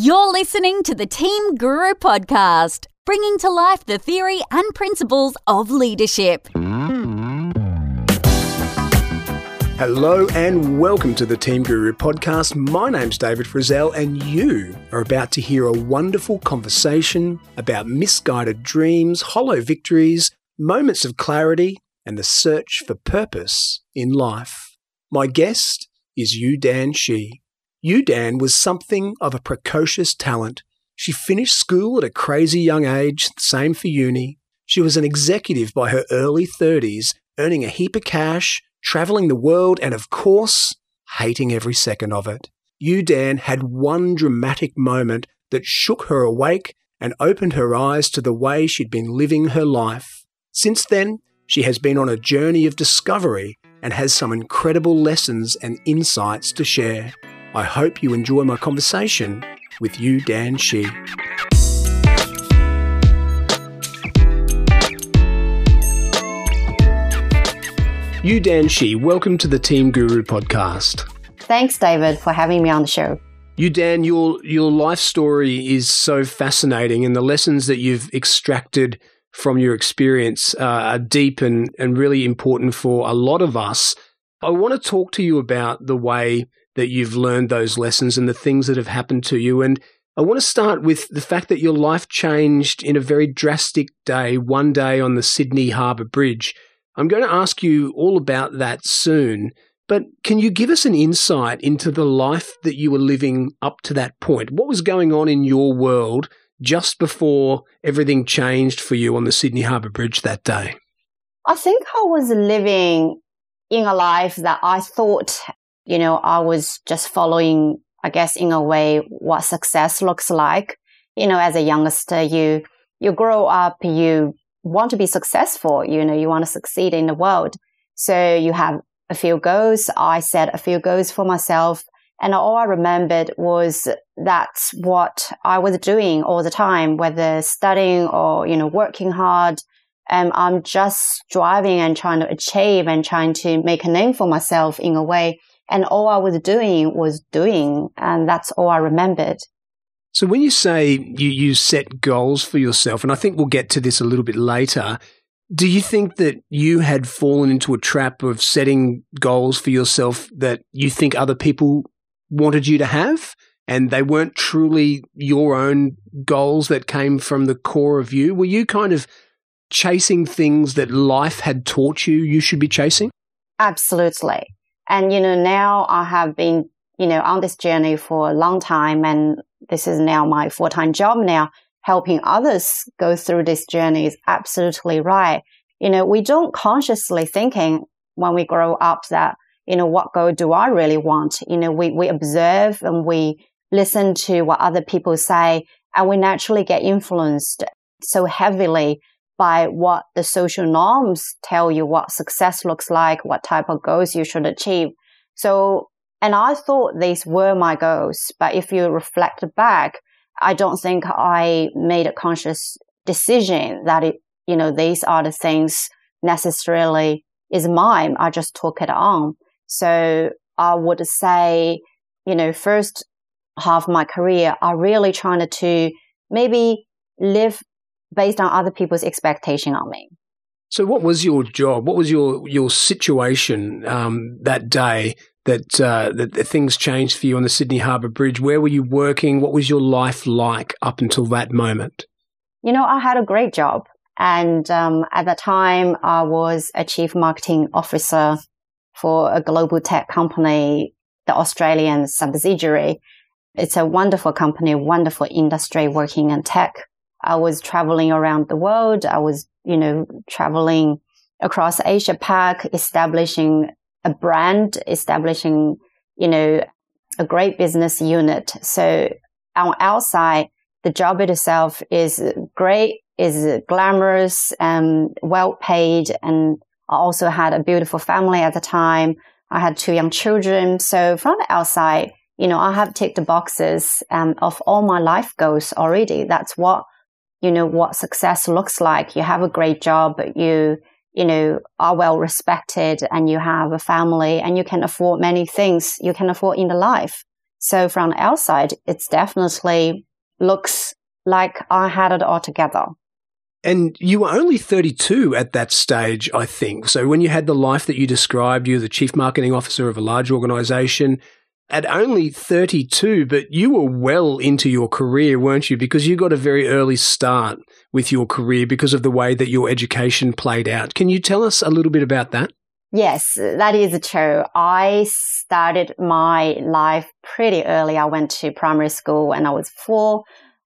You're listening to the Team Guru podcast, bringing to life the theory and principles of leadership. Hello and welcome to the Team Guru podcast. My name's David Frizzell, and you are about to hear a wonderful conversation about misguided dreams, hollow victories, moments of clarity, and the search for purpose in life. My guest is Yu Dan Shi. Yu Dan was something of a precocious talent. She finished school at a crazy young age, same for uni. She was an executive by her early 30s, earning a heap of cash, traveling the world, and of course, hating every second of it. Yu Dan had one dramatic moment that shook her awake and opened her eyes to the way she'd been living her life. Since then, she has been on a journey of discovery and has some incredible lessons and insights to share. I hope you enjoy my conversation with Yu Dan Shi. Yu Dan Shi, welcome to the Team Guru podcast. Thanks, David, for having me on the show. Yu Dan, your your life story is so fascinating, and the lessons that you've extracted from your experience uh, are deep and, and really important for a lot of us. I want to talk to you about the way that you've learned those lessons and the things that have happened to you. And I want to start with the fact that your life changed in a very drastic day, one day on the Sydney Harbour Bridge. I'm going to ask you all about that soon. But can you give us an insight into the life that you were living up to that point? What was going on in your world just before everything changed for you on the Sydney Harbour Bridge that day? I think I was living in a life that I thought you know, I was just following, I guess, in a way, what success looks like. You know, as a youngster, you, you grow up, you want to be successful, you know, you want to succeed in the world. So you have a few goals. I set a few goals for myself. And all I remembered was that's what I was doing all the time, whether studying or, you know, working hard. And I'm just striving and trying to achieve and trying to make a name for myself in a way. And all I was doing was doing. And that's all I remembered. So when you say you, you set goals for yourself, and I think we'll get to this a little bit later, do you think that you had fallen into a trap of setting goals for yourself that you think other people wanted you to have? And they weren't truly your own goals that came from the core of you? Were you kind of chasing things that life had taught you you should be chasing? Absolutely. And, you know, now I have been, you know, on this journey for a long time. And this is now my full time job now. Helping others go through this journey is absolutely right. You know, we don't consciously thinking when we grow up that, you know, what goal do I really want? You know, we, we observe and we listen to what other people say and we naturally get influenced so heavily by what the social norms tell you what success looks like, what type of goals you should achieve. So, and I thought these were my goals, but if you reflect back, I don't think I made a conscious decision that it, you know, these are the things necessarily is mine. I just took it on. So I would say, you know, first half of my career, I really trying to maybe live based on other people's expectation on me. So, what was your job? What was your your situation um, that day that, uh, that, that things changed for you on the Sydney Harbour Bridge? Where were you working? What was your life like up until that moment? You know, I had a great job, and um, at the time, I was a chief marketing officer for a global tech company, the Australian subsidiary. It's a wonderful company, wonderful industry working in tech. I was traveling around the world. I was, you know, traveling across Asia Pac, establishing a brand, establishing, you know, a great business unit. So on outside, the job itself is great, is glamorous and well paid. And I also had a beautiful family at the time. I had two young children. So from the outside, you know, I have ticked the boxes um, of all my life goals already. That's what you know, what success looks like. You have a great job, you, you know, are well respected and you have a family and you can afford many things you can afford in the life. So from the outside, it's definitely looks like I had it all together. And you were only 32 at that stage, I think. So when you had the life that you described, you were the chief marketing officer of a large organization at only 32, but you were well into your career, weren't you? Because you got a very early start with your career because of the way that your education played out. Can you tell us a little bit about that? Yes, that is true. I started my life pretty early. I went to primary school when I was four.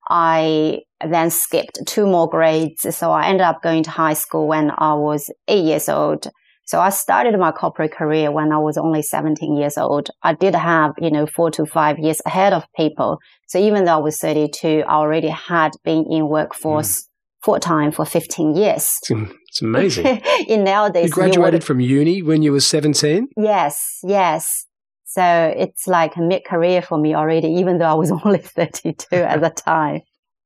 I then skipped two more grades. So I ended up going to high school when I was eight years old. So I started my corporate career when I was only 17 years old. I did have, you know, four to five years ahead of people. So even though I was 32, I already had been in workforce mm. full time for 15 years. It's amazing. in nowadays, you graduated you from uni when you were 17? Yes, yes. So it's like mid career for me already, even though I was only 32 at the time.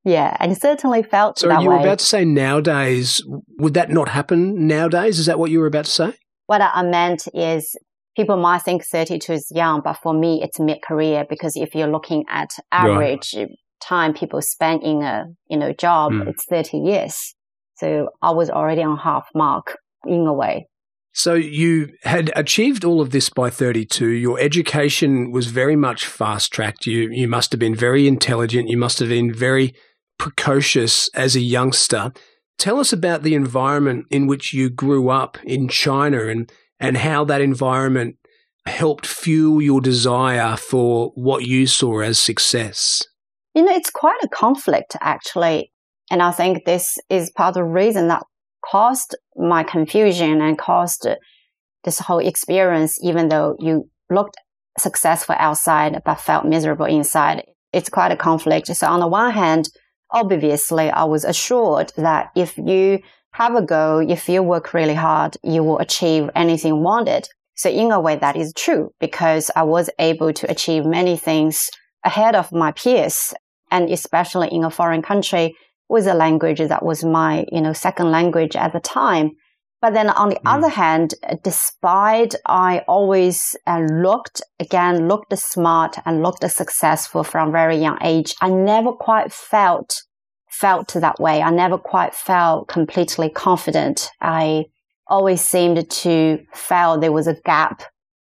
Yeah, and certainly felt so that you were way. about to say nowadays, would that not happen nowadays? Is that what you were about to say? What I meant is people might think 32 is young, but for me, it's mid-career because if you're looking at average right. time people spend in a, you know, job, mm. it's 30 years. So I was already on half mark in a way. So you had achieved all of this by 32. Your education was very much fast tracked. You you must have been very intelligent. You must have been very precocious as a youngster. Tell us about the environment in which you grew up in China and, and how that environment helped fuel your desire for what you saw as success. You know, it's quite a conflict actually. And I think this is part of the reason that caused my confusion and caused this whole experience, even though you looked successful outside but felt miserable inside. It's quite a conflict. So on the one hand, obviously I was assured that if you have a goal, if you work really hard, you will achieve anything wanted. So in a way that is true because I was able to achieve many things ahead of my peers and especially in a foreign country with a language that was my, you know, second language at the time. But then on the mm. other hand, despite I always uh, looked again, looked smart and looked successful from very young age, I never quite felt felt that way. I never quite felt completely confident. I always seemed to feel there was a gap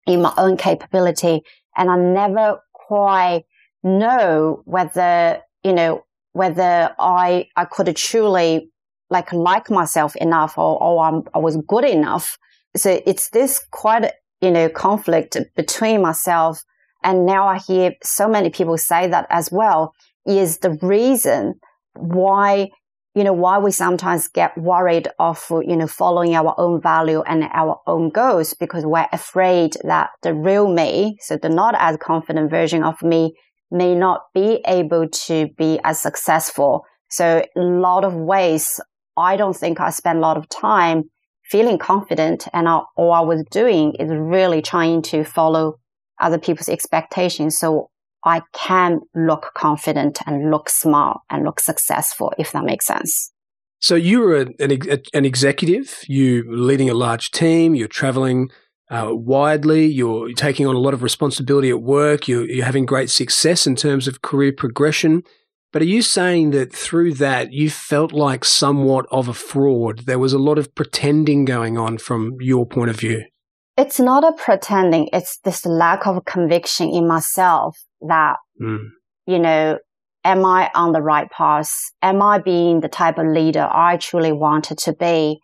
in my own capability, and I never quite know whether you know whether I I could truly like like myself enough or, or I'm, I was good enough. So it's this quite, you know, conflict between myself. And now I hear so many people say that as well is the reason why, you know, why we sometimes get worried of, you know, following our own value and our own goals because we're afraid that the real me, so the not as confident version of me may not be able to be as successful. So a lot of ways I don't think I spent a lot of time feeling confident and I, all I was doing is really trying to follow other people's expectations. So I can look confident and look smart and look successful, if that makes sense. So you were an, an executive, you leading a large team, you're traveling uh, widely, you're taking on a lot of responsibility at work, you're, you're having great success in terms of career progression. But are you saying that through that you felt like somewhat of a fraud? There was a lot of pretending going on from your point of view. It's not a pretending. It's this lack of conviction in myself that, mm. you know, am I on the right path? Am I being the type of leader I truly wanted to be?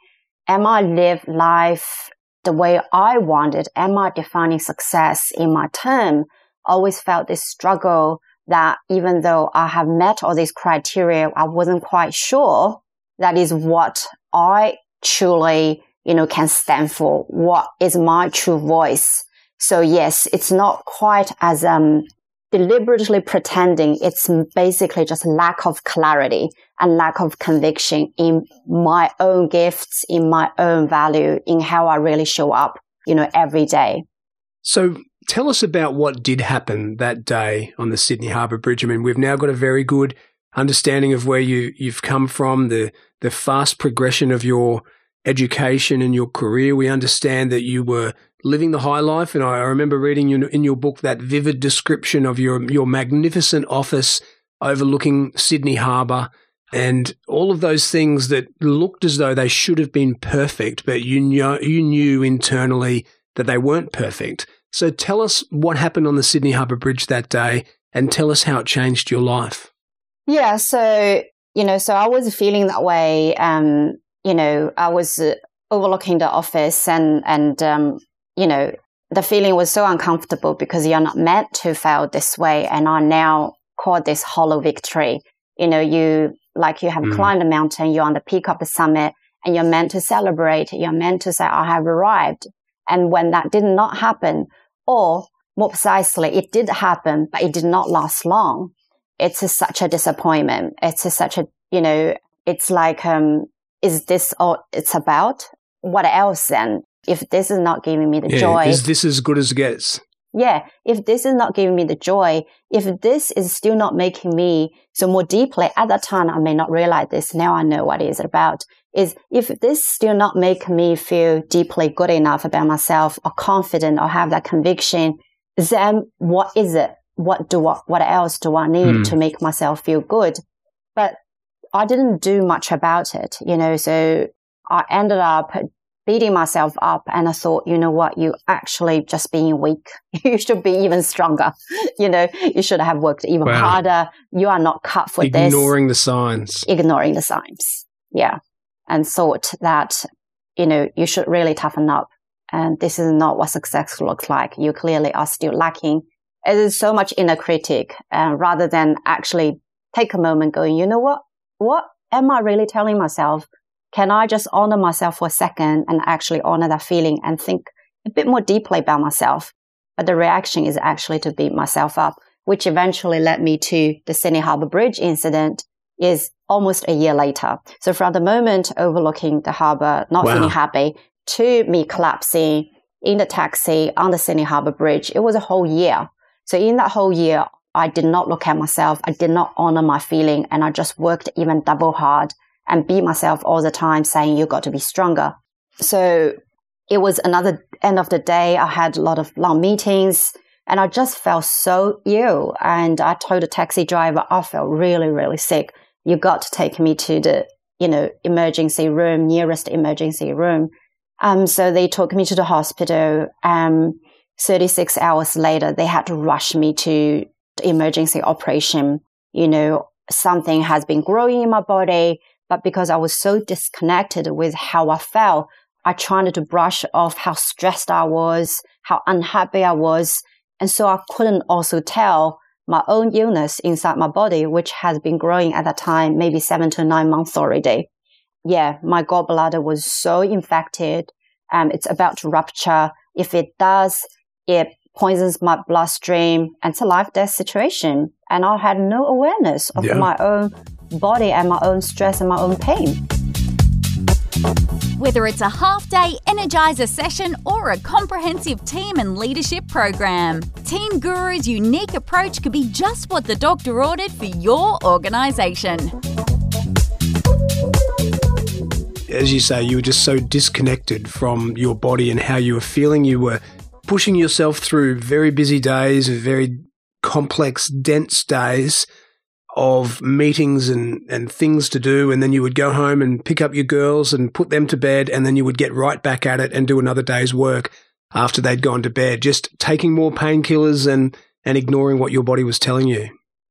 Am I live life the way I wanted? Am I defining success in my term? Always felt this struggle that even though I have met all these criteria, I wasn't quite sure that is what I truly, you know, can stand for. What is my true voice? So yes, it's not quite as, um, deliberately pretending. It's basically just lack of clarity and lack of conviction in my own gifts, in my own value, in how I really show up, you know, every day. So tell us about what did happen that day on the Sydney Harbour Bridge. I mean, we've now got a very good understanding of where you, you've come from, the, the fast progression of your education and your career. We understand that you were living the high life. And I remember reading you in your book that vivid description of your, your magnificent office overlooking Sydney Harbour and all of those things that looked as though they should have been perfect, but you knew, you knew internally that they weren't perfect. So tell us what happened on the Sydney Harbour Bridge that day and tell us how it changed your life. Yeah. So, you know, so I was feeling that way. Um, you know, I was uh, overlooking the office and, and, um, you know, the feeling was so uncomfortable because you're not meant to feel this way. And I now call this hollow victory. You know, you like you have mm. climbed a mountain, you're on the peak of the summit and you're meant to celebrate. You're meant to say, I have arrived. And when that did not happen, or more precisely, it did happen, but it did not last long. It's a, such a disappointment. It's a, such a, you know, it's like, um, is this all it's about? What else then? If this is not giving me the yeah, joy. Is this as good as it gets? yeah, if this is not giving me the joy, if this is still not making me so more deeply at that time, I may not realize this. Now I know what it is about is if this still not make me feel deeply good enough about myself or confident or have that conviction, then what is it? What do I, what else do I need mm. to make myself feel good? But I didn't do much about it, you know, so I ended up beating myself up and I thought, you know what, you actually just being weak. you should be even stronger. you know, you should have worked even wow. harder. You are not cut for Ignoring this. Ignoring the signs. Ignoring the signs. Yeah. And thought that, you know, you should really toughen up. And this is not what success looks like. You clearly are still lacking. It is so much inner critic uh, rather than actually take a moment going, you know what? What am I really telling myself? Can I just honor myself for a second and actually honor that feeling and think a bit more deeply about myself? But the reaction is actually to beat myself up, which eventually led me to the Sydney Harbour Bridge incident is almost a year later. So from the moment overlooking the harbour, not wow. feeling happy, to me collapsing in the taxi on the Sydney Harbour Bridge, it was a whole year. So in that whole year, I did not look at myself. I did not honor my feeling and I just worked even double hard and beat myself all the time saying you got to be stronger. So it was another end of the day. I had a lot of long meetings and I just felt so ill. And I told the taxi driver, I felt really, really sick. You got to take me to the, you know, emergency room, nearest emergency room. Um, so they took me to the hospital. Um, 36 hours later, they had to rush me to emergency operation. You know, something has been growing in my body. But because I was so disconnected with how I felt, I tried to brush off how stressed I was, how unhappy I was. And so I couldn't also tell my own illness inside my body, which has been growing at that time, maybe seven to nine months already. Yeah, my gallbladder was so infected. Um, it's about to rupture. If it does, it poisons my bloodstream and it's a life death situation. And I had no awareness of yeah. my own body and my own stress and my own pain. Whether it's a half day energizer session or a comprehensive team and leadership program, Team Guru's unique approach could be just what the doctor ordered for your organization. As you say, you were just so disconnected from your body and how you were feeling. You were pushing yourself through very busy days, very complex, dense days of meetings and, and things to do. And then you would go home and pick up your girls and put them to bed. And then you would get right back at it and do another day's work after they'd gone to bed, just taking more painkillers and, and ignoring what your body was telling you.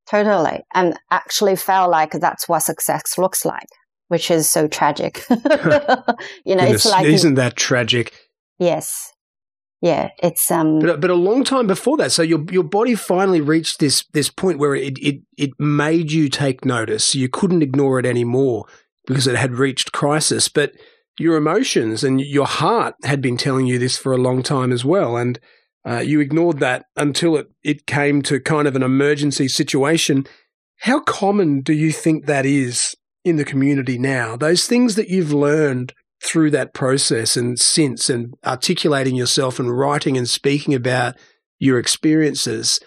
Totally. And actually felt like that's what success looks like, which is so tragic. you know, Goodness, it's like. Isn't that tragic? Yes yeah, it's um. But, but a long time before that, so your your body finally reached this this point where it it it made you take notice. You couldn't ignore it anymore because it had reached crisis. But your emotions and your heart had been telling you this for a long time as well, and uh, you ignored that until it it came to kind of an emergency situation. How common do you think that is in the community now? Those things that you've learned through that process and since and articulating yourself and writing and speaking about your experiences,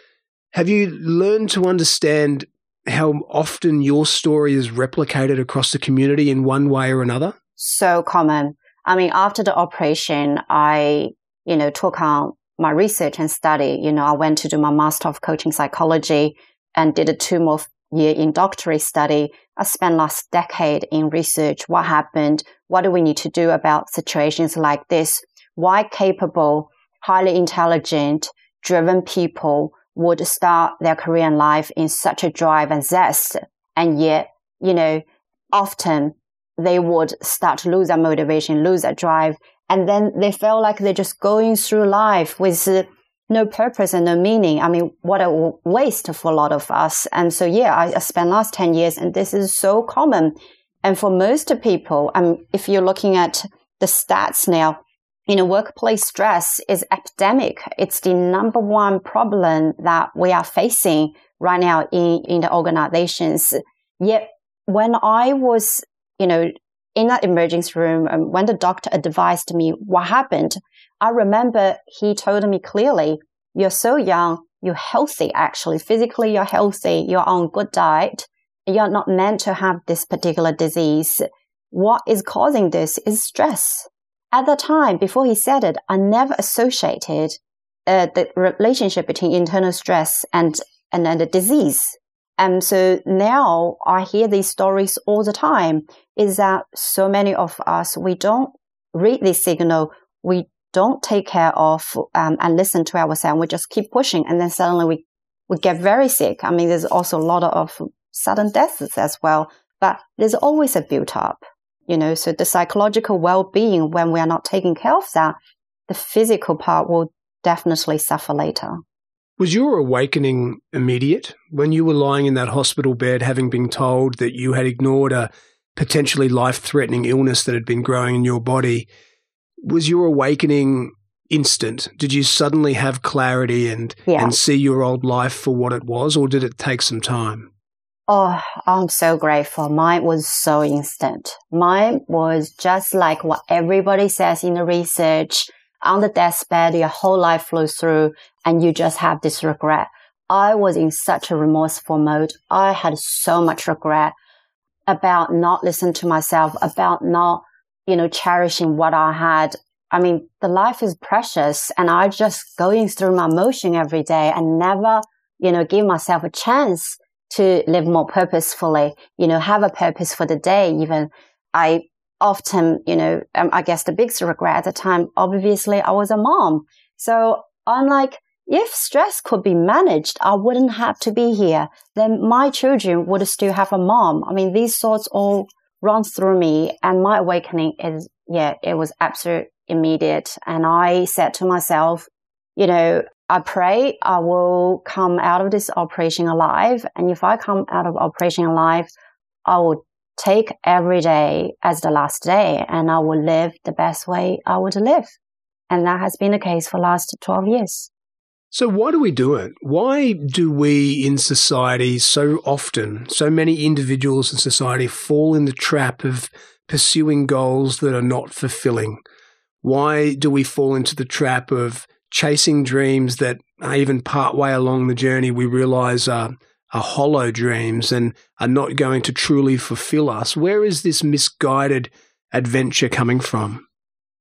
have you learned to understand how often your story is replicated across the community in one way or another? So common. I mean, after the operation, I, you know, took on my research and study. You know, I went to do my master of coaching psychology and did a two more year in doctorate study. I spent last decade in research. What happened? What do we need to do about situations like this? Why capable, highly intelligent, driven people would start their career and life in such a drive and zest. And yet, you know, often they would start to lose their motivation, lose their drive. And then they felt like they're just going through life with uh, no purpose and no meaning. I mean, what a waste for a lot of us. And so, yeah, I, I spent last 10 years and this is so common. And for most people, um, if you're looking at the stats now, you know, workplace stress is epidemic. It's the number one problem that we are facing right now in, in the organizations. Yet when I was, you know, in that emergency room, um, when the doctor advised me what happened, I remember he told me clearly, you're so young, you're healthy actually. Physically, you're healthy, you're on good diet. You're not meant to have this particular disease. What is causing this is stress. At the time, before he said it, I never associated uh, the relationship between internal stress and, and, the disease. And so now I hear these stories all the time is that so many of us, we don't read this signal. We don't take care of um, and listen to ourselves. We just keep pushing, and then suddenly we we get very sick. I mean, there's also a lot of sudden deaths as well, but there's always a built up, you know. So the psychological well being, when we are not taking care of that, the physical part will definitely suffer later. Was your awakening immediate when you were lying in that hospital bed, having been told that you had ignored a potentially life threatening illness that had been growing in your body? was your awakening instant? Did you suddenly have clarity and yeah. and see your old life for what it was, or did it take some time? Oh, I'm so grateful. Mine was so instant. Mine was just like what everybody says in the research. On the deathbed, your whole life flows through and you just have this regret. I was in such a remorseful mode. I had so much regret about not listening to myself, about not you know, cherishing what I had. I mean, the life is precious and I just going through my motion every day and never, you know, give myself a chance to live more purposefully, you know, have a purpose for the day. Even I often, you know, um, I guess the biggest regret at the time, obviously I was a mom. So I'm like, if stress could be managed, I wouldn't have to be here. Then my children would still have a mom. I mean, these thoughts all run through me and my awakening is, yeah, it was absolute immediate. And I said to myself, you know, I pray I will come out of this operation alive. And if I come out of operation alive, I will take every day as the last day and I will live the best way I would live. And that has been the case for the last 12 years. So, why do we do it? Why do we in society so often, so many individuals in society fall in the trap of pursuing goals that are not fulfilling? Why do we fall into the trap of chasing dreams that uh, even part way along the journey we realize are, are hollow dreams and are not going to truly fulfill us? Where is this misguided adventure coming from?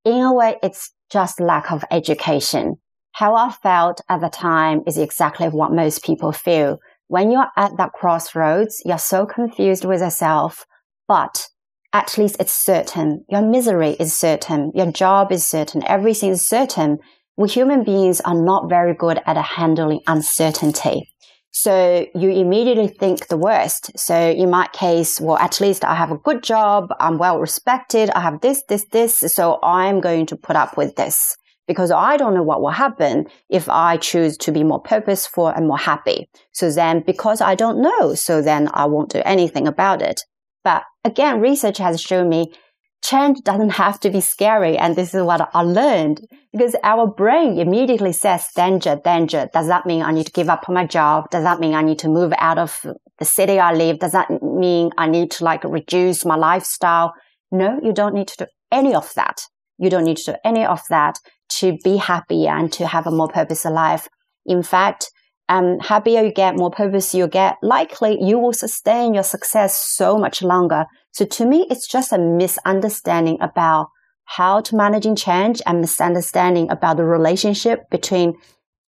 In a way, it's just lack of education how I felt at the time is exactly what most people feel. When you're at that crossroads, you're so confused with yourself, but at least it's certain. Your misery is certain. Your job is certain. Everything is certain. We human beings are not very good at handling uncertainty. So you immediately think the worst. So in my case, well, at least I have a good job. I'm well respected. I have this, this, this. So I'm going to put up with this because I don't know what will happen if I choose to be more purposeful and more happy. So then because I don't know, so then I won't do anything about it. But again, research has shown me change doesn't have to be scary. And this is what I learned because our brain immediately says danger, danger. Does that mean I need to give up on my job? Does that mean I need to move out of the city I live? Does that mean I need to like reduce my lifestyle? No, you don't need to do any of that. You don't need to do any of that to be happy and to have a more purposeful life. In fact, um, happier you get, more purpose you get, likely you will sustain your success so much longer. So to me, it's just a misunderstanding about how to managing change and misunderstanding about the relationship between,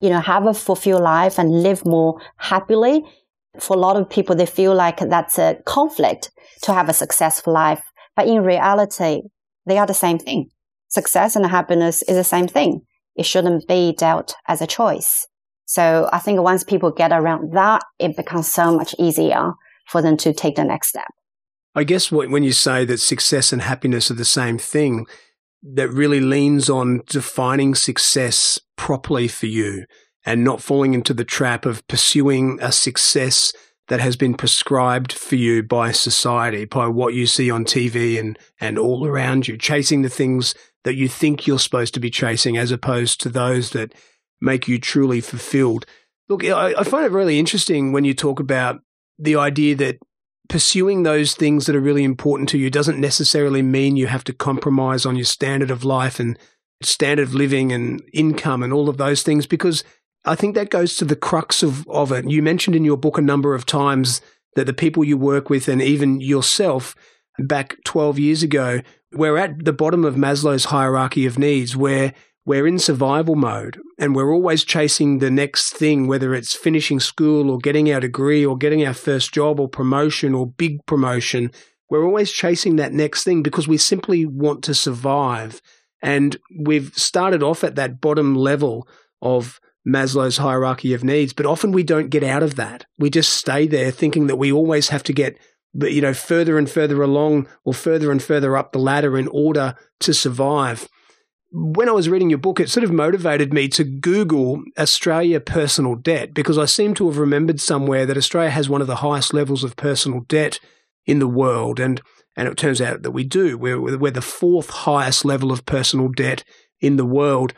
you know, have a fulfilled life and live more happily. For a lot of people, they feel like that's a conflict to have a successful life. But in reality, they are the same thing. Success and happiness is the same thing. It shouldn't be dealt as a choice. So I think once people get around that, it becomes so much easier for them to take the next step. I guess when you say that success and happiness are the same thing, that really leans on defining success properly for you and not falling into the trap of pursuing a success that has been prescribed for you by society, by what you see on TV and, and all around you, chasing the things that you think you're supposed to be chasing as opposed to those that make you truly fulfilled. Look, I, I find it really interesting when you talk about the idea that pursuing those things that are really important to you doesn't necessarily mean you have to compromise on your standard of life and standard of living and income and all of those things because I think that goes to the crux of, of it. You mentioned in your book a number of times that the people you work with and even yourself back 12 years ago, we're at the bottom of Maslow's hierarchy of needs where we're in survival mode and we're always chasing the next thing, whether it's finishing school or getting our degree or getting our first job or promotion or big promotion. We're always chasing that next thing because we simply want to survive. And we've started off at that bottom level of Maslow's hierarchy of needs, but often we don't get out of that. We just stay there thinking that we always have to get you know further and further along or further and further up the ladder in order to survive when I was reading your book, it sort of motivated me to Google Australia personal debt because I seem to have remembered somewhere that Australia has one of the highest levels of personal debt in the world. And, and it turns out that we do. We're, we're the fourth highest level of personal debt in the world.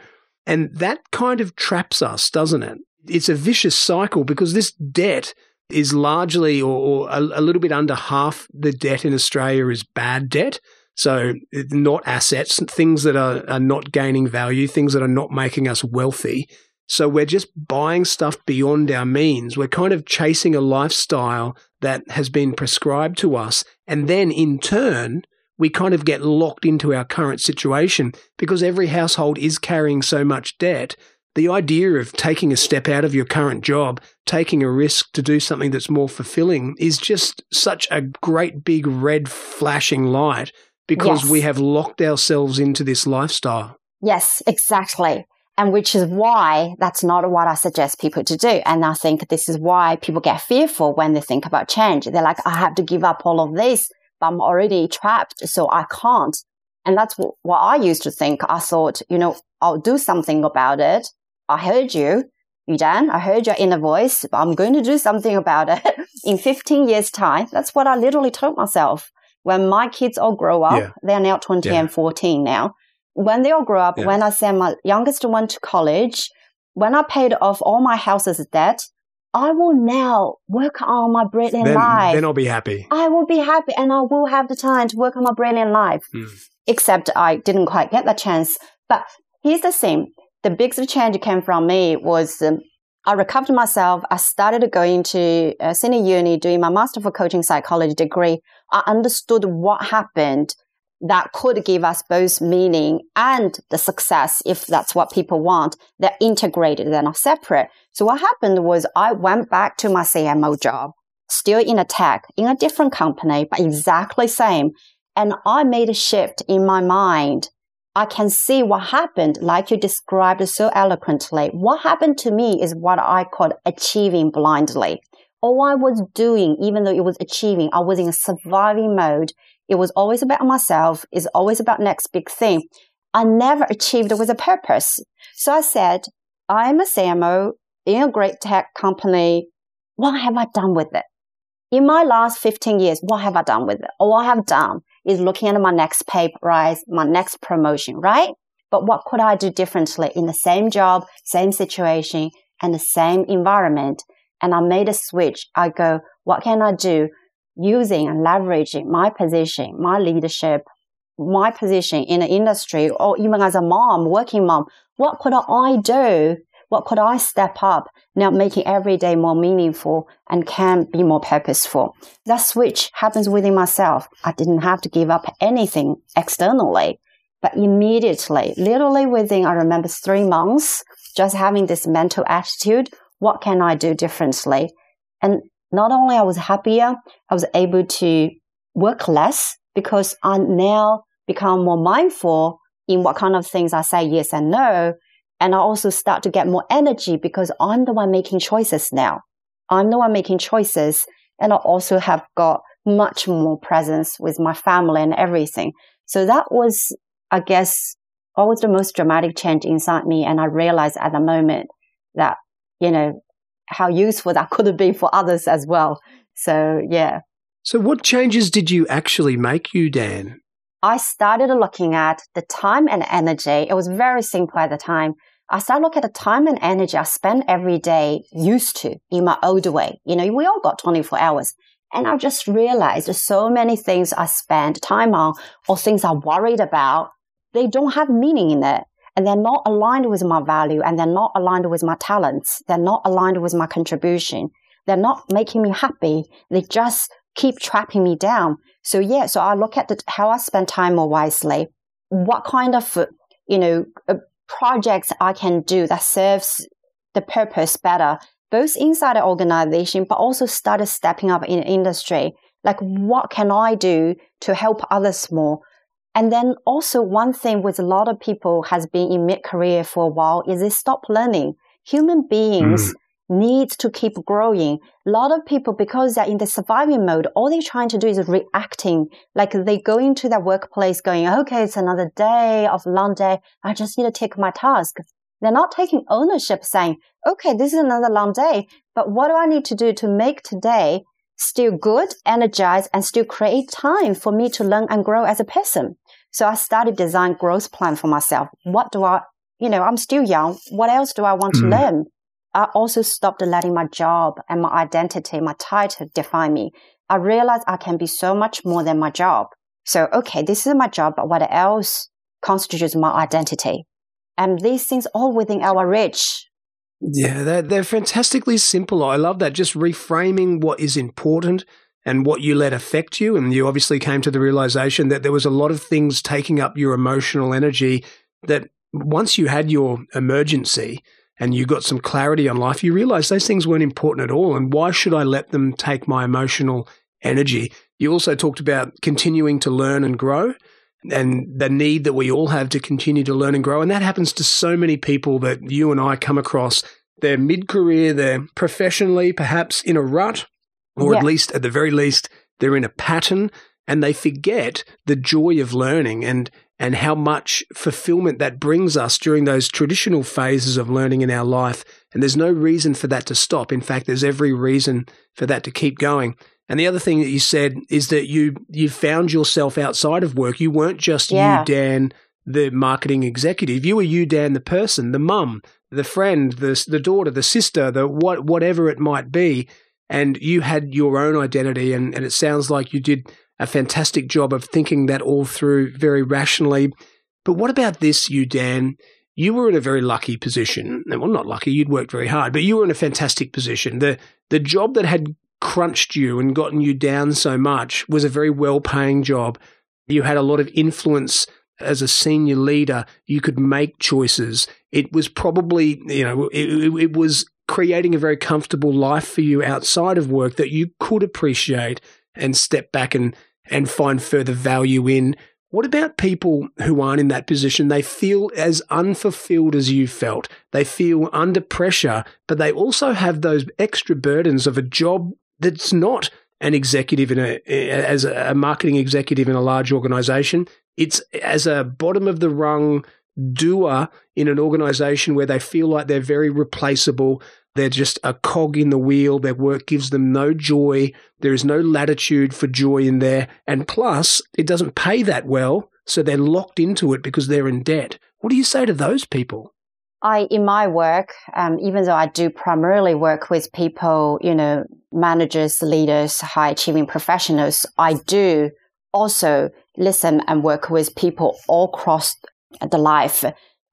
And that kind of traps us, doesn't it? It's a vicious cycle because this debt is largely or, or a, a little bit under half the debt in Australia is bad debt. So, not assets, things that are, are not gaining value, things that are not making us wealthy. So, we're just buying stuff beyond our means. We're kind of chasing a lifestyle that has been prescribed to us. And then in turn, we kind of get locked into our current situation because every household is carrying so much debt. The idea of taking a step out of your current job, taking a risk to do something that's more fulfilling is just such a great big red flashing light because yes. we have locked ourselves into this lifestyle. Yes, exactly. And which is why that's not what I suggest people to do. And I think this is why people get fearful when they think about change. They're like, I have to give up all of this, but I'm already trapped, so I can't. And that's what I used to think. I thought, you know, I'll do something about it. I heard you. Yudan, I heard your inner voice, but I'm going to do something about it in 15 years time. That's what I literally told myself when my kids all grow up, yeah. they're now 20 yeah. and 14 now. When they all grow up, yeah. when I send my youngest one to college, when I paid off all my house's debt, I will now work on my brilliant then, life. Then I'll be happy. I will be happy and I will have the time to work on my brilliant life. Mm. Except I didn't quite get that chance. But here's the thing. The biggest change came from me was um, I recovered myself. I started going to uh, Sydney Uni doing my master for coaching psychology degree. I understood what happened that could give us both meaning and the success if that's what people want. They're integrated, they're not separate. So what happened was I went back to my CMO job, still in a tech, in a different company, but exactly same. And I made a shift in my mind I can see what happened, like you described so eloquently. What happened to me is what I call achieving blindly. All I was doing, even though it was achieving, I was in a surviving mode. It was always about myself. It's always about next big thing. I never achieved with a purpose. So I said, I'm a CMO in a great tech company. What have I done with it? In my last 15 years, what have I done with it? All I have done is looking at my next pay rise, my next promotion, right? But what could I do differently in the same job, same situation, and the same environment? And I made a switch. I go, what can I do using and leveraging my position, my leadership, my position in the industry, or even as a mom, working mom? What could I do what could I step up now making every day more meaningful and can be more purposeful? That switch happens within myself. I didn't have to give up anything externally. But immediately, literally within, I remember three months, just having this mental attitude, what can I do differently? And not only I was happier, I was able to work less because I now become more mindful in what kind of things I say yes and no. And I also start to get more energy because I'm the one making choices now. I'm the one making choices. And I also have got much more presence with my family and everything. So that was, I guess, always the most dramatic change inside me. And I realized at the moment that, you know, how useful that could have been for others as well. So yeah. So what changes did you actually make Yu Dan? I started looking at the time and energy. It was very simple at the time. I started looking at the time and energy I spend every day used to in my old way. You know, we all got 24 hours. And I just realized there's so many things I spend time on or things I'm worried about, they don't have meaning in it. And they're not aligned with my value and they're not aligned with my talents. They're not aligned with my contribution. They're not making me happy. They just keep trapping me down. So yeah, so I look at the, how I spend time more wisely. What kind of, you know, uh, projects I can do that serves the purpose better both inside the organization, but also started stepping up in industry. Like, what can I do to help others more? And then also one thing with a lot of people has been in mid career for a while is they stop learning. Human beings mm. Need to keep growing. A lot of people, because they're in the surviving mode, all they're trying to do is reacting. Like they go into their workplace going, okay, it's another day of long day. I just need to take my task. They're not taking ownership saying, okay, this is another long day, but what do I need to do to make today still good, energized, and still create time for me to learn and grow as a person? So I started design growth plan for myself. What do I, you know, I'm still young. What else do I want mm. to learn? I also stopped letting my job and my identity, my title define me. I realized I can be so much more than my job. So, okay, this is my job, but what else constitutes my identity? And these things all within our reach. Yeah, they're, they're fantastically simple. I love that. Just reframing what is important and what you let affect you. And you obviously came to the realization that there was a lot of things taking up your emotional energy that once you had your emergency and you got some clarity on life, you realized those things weren't important at all. And why should I let them take my emotional energy? You also talked about continuing to learn and grow and the need that we all have to continue to learn and grow. And that happens to so many people that you and I come across. They're mid career, they're professionally perhaps in a rut, or yeah. at least at the very least, they're in a pattern and they forget the joy of learning and and how much fulfillment that brings us during those traditional phases of learning in our life. And there's no reason for that to stop. In fact, there's every reason for that to keep going. And the other thing that you said is that you you found yourself outside of work. You weren't just yeah. Yu Dan, the marketing executive. You were Yu Dan, the person, the mum, the friend, the the daughter, the sister, the what whatever it might be. And you had your own identity, and, and it sounds like you did a fantastic job of thinking that all through very rationally. But what about this, Yu Dan? You were in a very lucky position. Well, not lucky, you'd worked very hard, but you were in a fantastic position. The the job that had crunched you and gotten you down so much was a very well paying job. You had a lot of influence as a senior leader. You could make choices. It was probably, you know, it, it was creating a very comfortable life for you outside of work that you could appreciate and step back and, and find further value in. What about people who aren't in that position? They feel as unfulfilled as you felt. They feel under pressure, but they also have those extra burdens of a job that's not an executive in a as a marketing executive in a large organization. It's as a bottom of the rung doer in an organization where they feel like they're very replaceable. They're just a cog in the wheel. Their work gives them no joy. There is no latitude for joy in there. And plus, it doesn't pay that well. So they're locked into it because they're in debt. What do you say to those people? I, in my work, um, even though I do primarily work with people, you know, managers, leaders, high achieving professionals, I do also listen and work with people all across the life.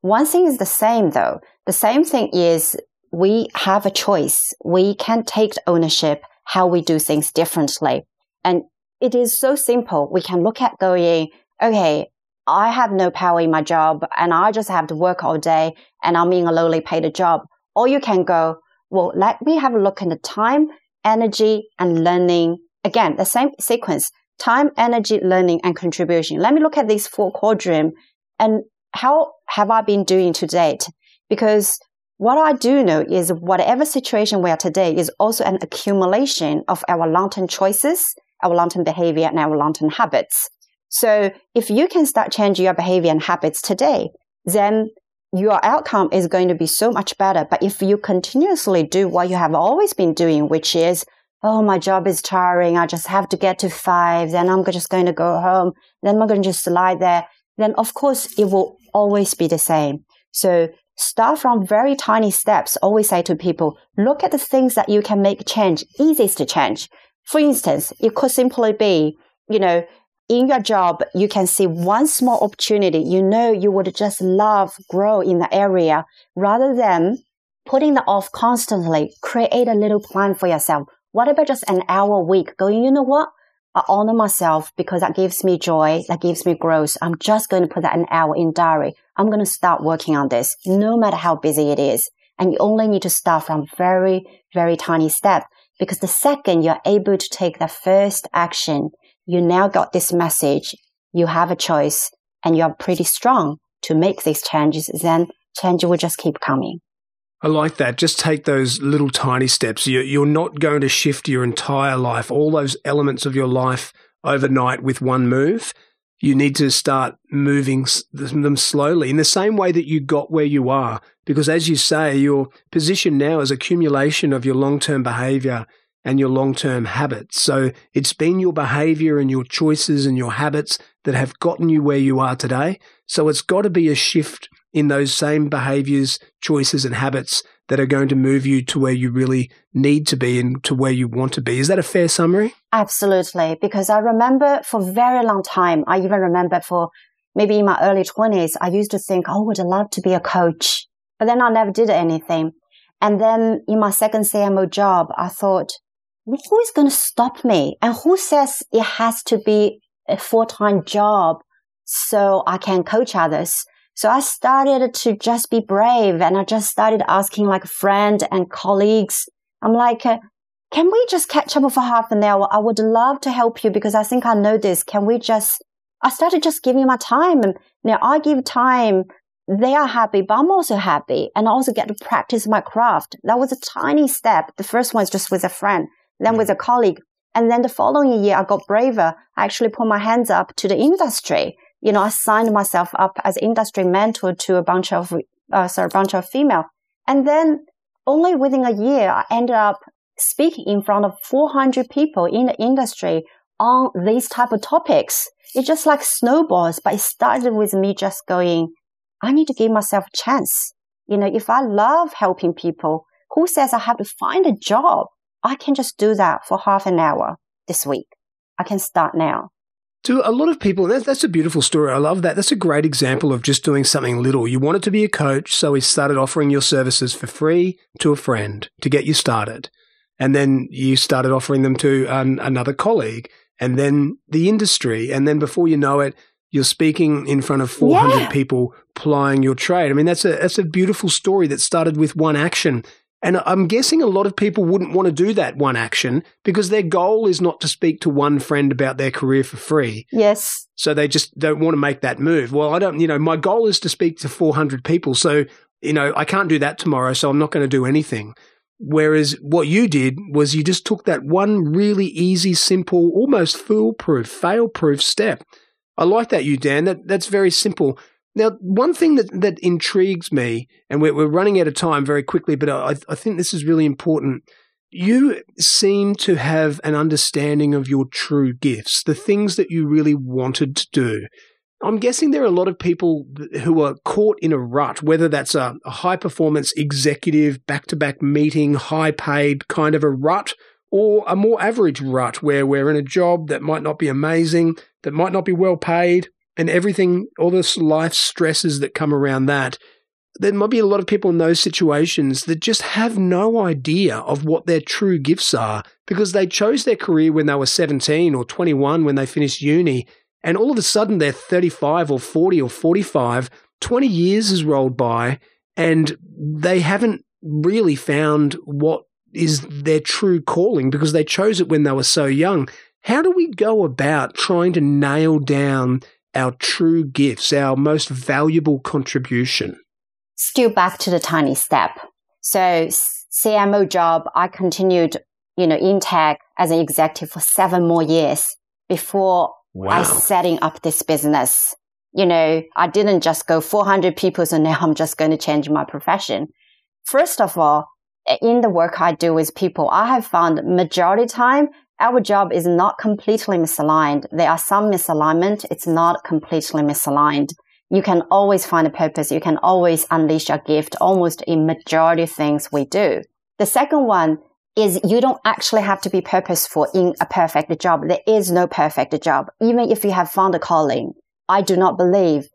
One thing is the same though. The same thing is we have a choice. We can take ownership how we do things differently. And it is so simple. We can look at going, okay, I have no power in my job and I just have to work all day and I'm in a lowly paid job. Or you can go, well, let me have a look at the time, energy and learning. Again, the same sequence, time, energy, learning and contribution. Let me look at these four quadrants and how have I been doing to date? Because what I do know is whatever situation we are today is also an accumulation of our long-term choices, our long-term behavior and our long-term habits. So if you can start changing your behavior and habits today, then your outcome is going to be so much better. But if you continuously do what you have always been doing, which is, oh, my job is tiring. I just have to get to five. Then I'm just going to go home. Then I'm going to just lie there. Then of course it will always be the same. So start from very tiny steps. Always say to people, look at the things that you can make change, easiest to change. For instance, it could simply be, you know, in your job, you can see one small opportunity. You know, you would just love grow in the area rather than putting that off constantly. Create a little plan for yourself. What about just an hour a week going, you know what? I honor myself because that gives me joy. That gives me growth. I'm just going to put that an hour in diary. I'm going to start working on this no matter how busy it is. And you only need to start from very, very tiny step because the second you're able to take the first action, you now got this message, you have a choice, and you're pretty strong to make these changes, then change will just keep coming. I like that. Just take those little tiny steps. You're not going to shift your entire life, all those elements of your life overnight with one move. You need to start moving them slowly in the same way that you got where you are. Because as you say, your position now is accumulation of your long term behavior and your long term habits. So it's been your behavior and your choices and your habits that have gotten you where you are today. So it's got to be a shift in those same behaviors, choices, and habits that are going to move you to where you really need to be and to where you want to be. Is that a fair summary? Absolutely. Because I remember for a very long time, I even remember for maybe in my early 20s, I used to think, oh, I would love to be a coach? But then I never did anything. And then in my second CMO job, I thought, who is going to stop me? And who says it has to be a full-time job so I can coach others? So I started to just be brave and I just started asking like friends and colleagues. I'm like, uh, can we just catch up for half an hour? I would love to help you because I think I know this. Can we just, I started just giving my time and now I give time. They are happy, but I'm also happy and I also get to practice my craft. That was a tiny step. The first one is just with a friend then with a colleague. And then the following year, I got braver. I actually put my hands up to the industry. You know, I signed myself up as industry mentor to a bunch of, uh, sorry, a bunch of female. And then only within a year, I ended up speaking in front of 400 people in the industry on these type of topics. It's just like snowballs, but it started with me just going, I need to give myself a chance. You know, if I love helping people, who says I have to find a job? I can just do that for half an hour this week. I can start now. To a lot of people, that's, that's a beautiful story. I love that. That's a great example of just doing something little. You wanted to be a coach, so we started offering your services for free to a friend to get you started. And then you started offering them to an, another colleague and then the industry. And then before you know it, you're speaking in front of 400 yeah. people plying your trade. I mean, that's a, that's a beautiful story that started with one action and I'm guessing a lot of people wouldn't want to do that one action because their goal is not to speak to one friend about their career for free. Yes. So they just don't want to make that move. Well, I don't, you know, my goal is to speak to 400 people. So, you know, I can't do that tomorrow. So I'm not going to do anything. Whereas what you did was you just took that one really easy, simple, almost foolproof, fail proof step. I like that, Yu Dan. That, that's very simple. Now, one thing that, that intrigues me, and we're, we're running out of time very quickly, but I, I think this is really important. You seem to have an understanding of your true gifts, the things that you really wanted to do. I'm guessing there are a lot of people who are caught in a rut, whether that's a, a high performance executive, back to back meeting, high paid kind of a rut, or a more average rut where we're in a job that might not be amazing, that might not be well paid, and everything, all the life stresses that come around that, there might be a lot of people in those situations that just have no idea of what their true gifts are because they chose their career when they were 17 or 21 when they finished uni and all of a sudden they're 35 or 40 or 45, 20 years has rolled by, and they haven't really found what is their true calling because they chose it when they were so young. How do we go about trying to nail down our true gifts, our most valuable contribution? Still back to the tiny step. So CMO job, I continued, you know, in tech as an executive for seven more years before wow. I setting up this business. You know, I didn't just go 400 people. So now I'm just going to change my profession. First of all, in the work I do with people, I have found majority time our job is not completely misaligned. There are some misalignment. It's not completely misaligned. You can always find a purpose. You can always unleash your gift almost in majority of things we do. The second one is you don't actually have to be purposeful in a perfect job. There is no perfect job. Even if you have found a calling, I do not believe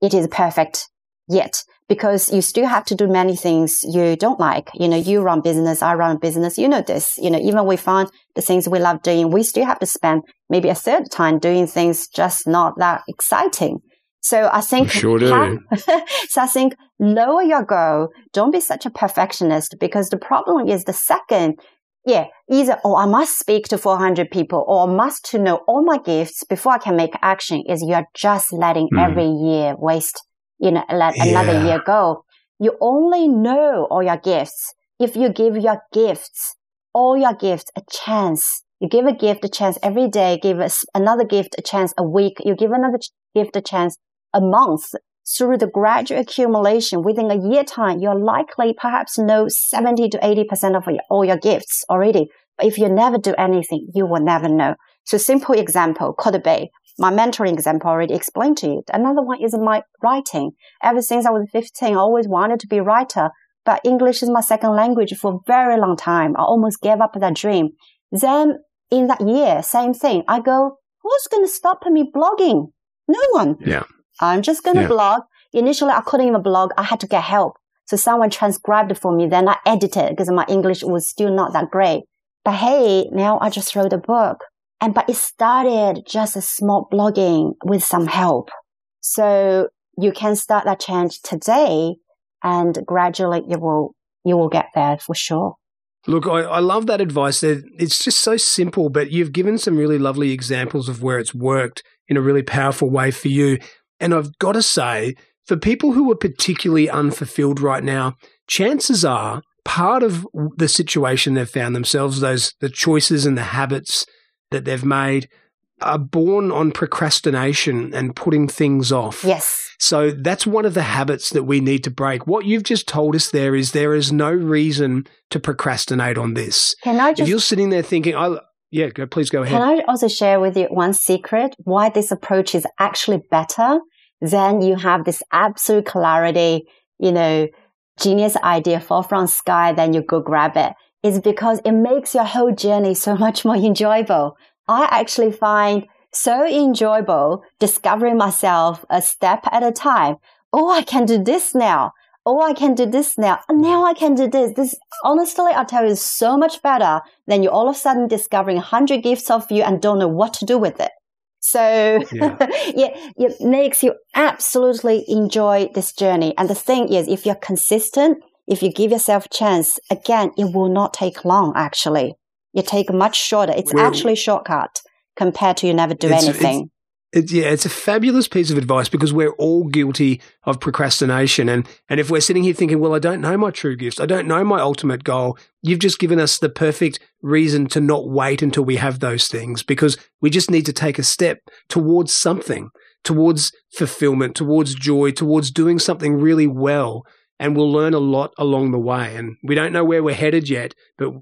it is perfect yet because you still have to do many things you don't like. You know, you run business, I run business. You know this. You know, even we find the things we love doing, we still have to spend maybe a third time doing things just not that exciting. So I think, sure do. Have, so I think lower your goal. Don't be such a perfectionist because the problem is the second, yeah, either, oh, I must speak to 400 people or I must to know all my gifts before I can make action is you're just letting mm. every year waste, you know, let yeah. another year go. You only know all your gifts if you give your gifts, all your gifts a chance. You give a gift a chance every day, give us another gift a chance a week. You give another gift a chance a month through the gradual accumulation within a year time, you're likely perhaps know 70 to 80% of all your gifts already. But if you never do anything, you will never know. So simple example could be my mentoring example already explained to you. Another one is my writing. Ever since I was 15, I always wanted to be a writer, but English is my second language for a very long time. I almost gave up that dream. Then in that year, same thing. I go, who's going to stop me blogging? No one. Yeah. I'm just going to yeah. blog. Initially, I couldn't even blog. I had to get help. So someone transcribed for me. Then I edited because my English was still not that great. But hey, now I just wrote a book. And, but it started just a small blogging with some help. So you can start that change today and gradually you will, you will get there for sure. Look, I, I love that advice. It's just so simple, but you've given some really lovely examples of where it's worked in a really powerful way for you. And I've got to say, for people who are particularly unfulfilled right now, chances are part of the situation they've found themselves, those the choices and the habits that they've made are born on procrastination and putting things off. Yes. So that's one of the habits that we need to break. What you've just told us there is there is no reason to procrastinate on this. Can I just If you're sitting there thinking, I yeah, go, please go ahead. Can I also share with you one secret why this approach is actually better then you have this absolute clarity, you know, genius idea fall from sky, then you go grab it. It's because it makes your whole journey so much more enjoyable. I actually find so enjoyable discovering myself a step at a time. Oh, I can do this now. Oh, I can do this now. Now I can do this. This, honestly, I tell you, is so much better than you all of a sudden discovering 100 gifts of you and don't know what to do with it. So yeah. yeah, it makes you absolutely enjoy this journey. And the thing is, if you're consistent, if you give yourself a chance, again, it will not take long, actually. It take much shorter. It's well, actually shortcut compared to you never do anything. It's, yeah, it's a fabulous piece of advice because we're all guilty of procrastination. And, and if we're sitting here thinking, well, I don't know my true gifts, I don't know my ultimate goal, you've just given us the perfect reason to not wait until we have those things because we just need to take a step towards something, towards fulfillment, towards joy, towards doing something really well. And we'll learn a lot along the way. And we don't know where we're headed yet, but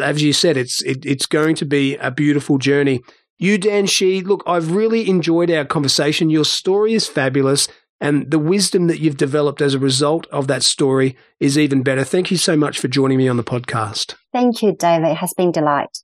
as you said, it's it, it's going to be a beautiful journey. Yu Dan Shi, look, I've really enjoyed our conversation. Your story is fabulous, and the wisdom that you've developed as a result of that story is even better. Thank you so much for joining me on the podcast. Thank you, David. It has been delight.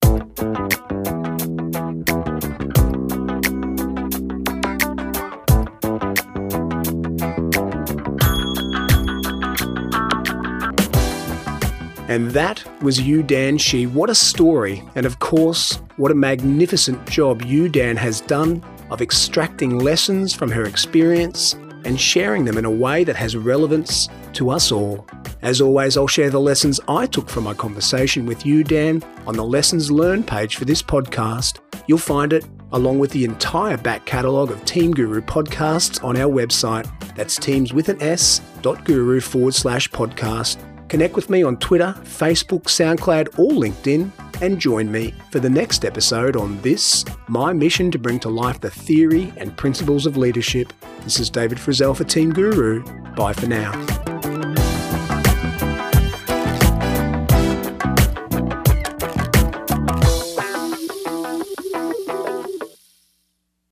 And that was Yu Dan Shi. What a story. And of course, what a magnificent job Yu Dan, has done of extracting lessons from her experience and sharing them in a way that has relevance to us all. As always, I'll share the lessons I took from my conversation with Yu Dan, on the Lessons Learned page for this podcast. You'll find it along with the entire back catalogue of Team Guru podcasts on our website. That's teams with an S dot guru forward slash podcast. Connect with me on Twitter, Facebook, SoundCloud, or LinkedIn, and join me for the next episode on this, my mission to bring to life the theory and principles of leadership. This is David Frizzell for Team Guru. Bye for now.